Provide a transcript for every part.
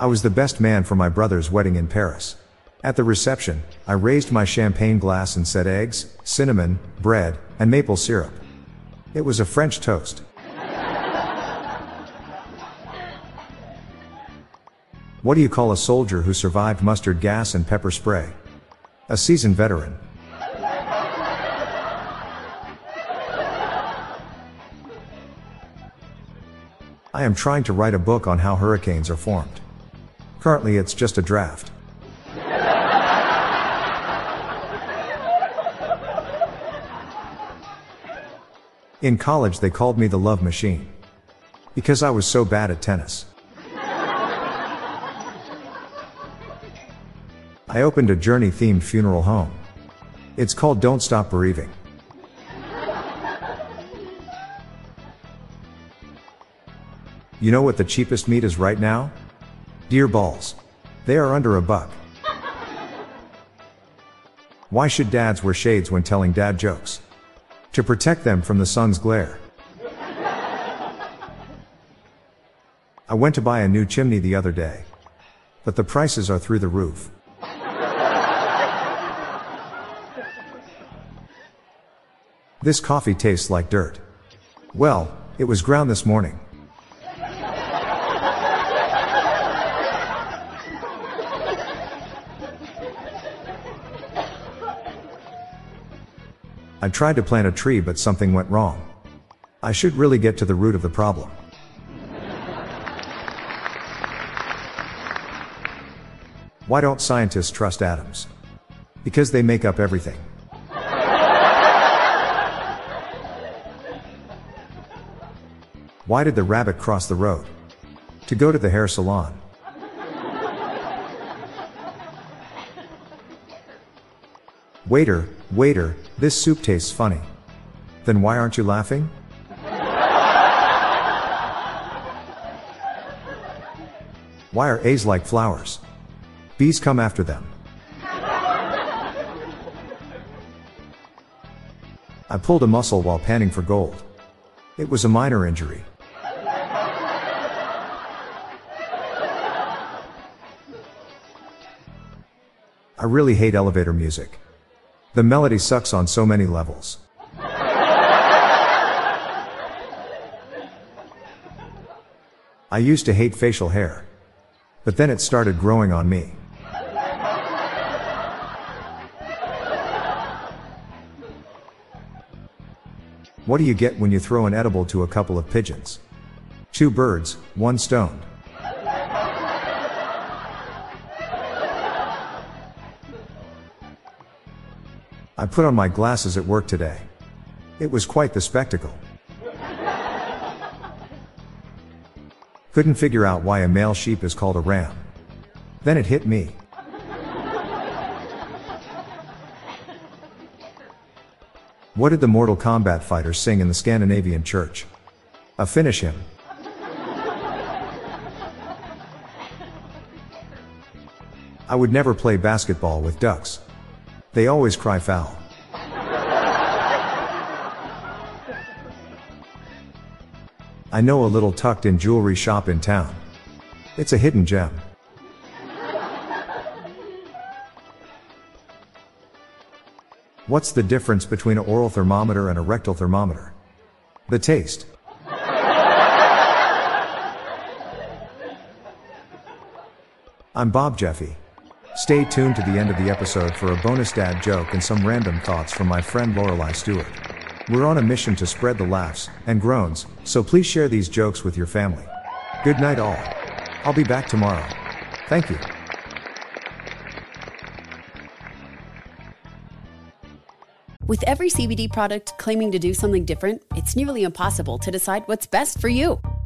I was the best man for my brother's wedding in Paris. At the reception, I raised my champagne glass and said eggs, cinnamon, bread, and maple syrup. It was a French toast. What do you call a soldier who survived mustard gas and pepper spray? A seasoned veteran. I am trying to write a book on how hurricanes are formed. Currently, it's just a draft. In college, they called me the love machine. Because I was so bad at tennis. I opened a journey themed funeral home. It's called Don't Stop Bereaving. You know what the cheapest meat is right now? Deer balls. They are under a buck. Why should dads wear shades when telling dad jokes? To protect them from the sun's glare. I went to buy a new chimney the other day. But the prices are through the roof. This coffee tastes like dirt. Well, it was ground this morning. I tried to plant a tree but something went wrong. I should really get to the root of the problem. Why don't scientists trust atoms? Because they make up everything. Why did the rabbit cross the road? To go to the hair salon. Waiter, waiter, this soup tastes funny. Then why aren't you laughing? Why are A's like flowers? Bees come after them. I pulled a muscle while panning for gold. It was a minor injury. I really hate elevator music. The melody sucks on so many levels. I used to hate facial hair. But then it started growing on me. What do you get when you throw an edible to a couple of pigeons? Two birds, one stone. I put on my glasses at work today. It was quite the spectacle. Couldn't figure out why a male sheep is called a ram. Then it hit me. What did the Mortal Kombat fighters sing in the Scandinavian church? A finish him. I would never play basketball with ducks. They always cry foul. I know a little tucked in jewelry shop in town. It's a hidden gem. What's the difference between an oral thermometer and a rectal thermometer? The taste. I'm Bob Jeffy. Stay tuned to the end of the episode for a bonus dad joke and some random thoughts from my friend Lorelai Stewart. We're on a mission to spread the laughs and groans, so please share these jokes with your family. Good night, all. I'll be back tomorrow. Thank you. With every CBD product claiming to do something different, it's nearly impossible to decide what's best for you.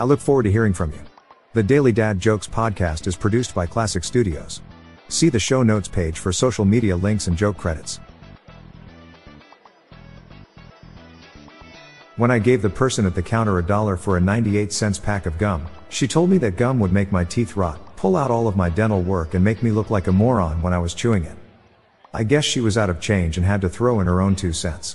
I look forward to hearing from you. The Daily Dad Jokes podcast is produced by Classic Studios. See the show notes page for social media links and joke credits. When I gave the person at the counter a dollar for a 98 cents pack of gum, she told me that gum would make my teeth rot, pull out all of my dental work, and make me look like a moron when I was chewing it. I guess she was out of change and had to throw in her own two cents.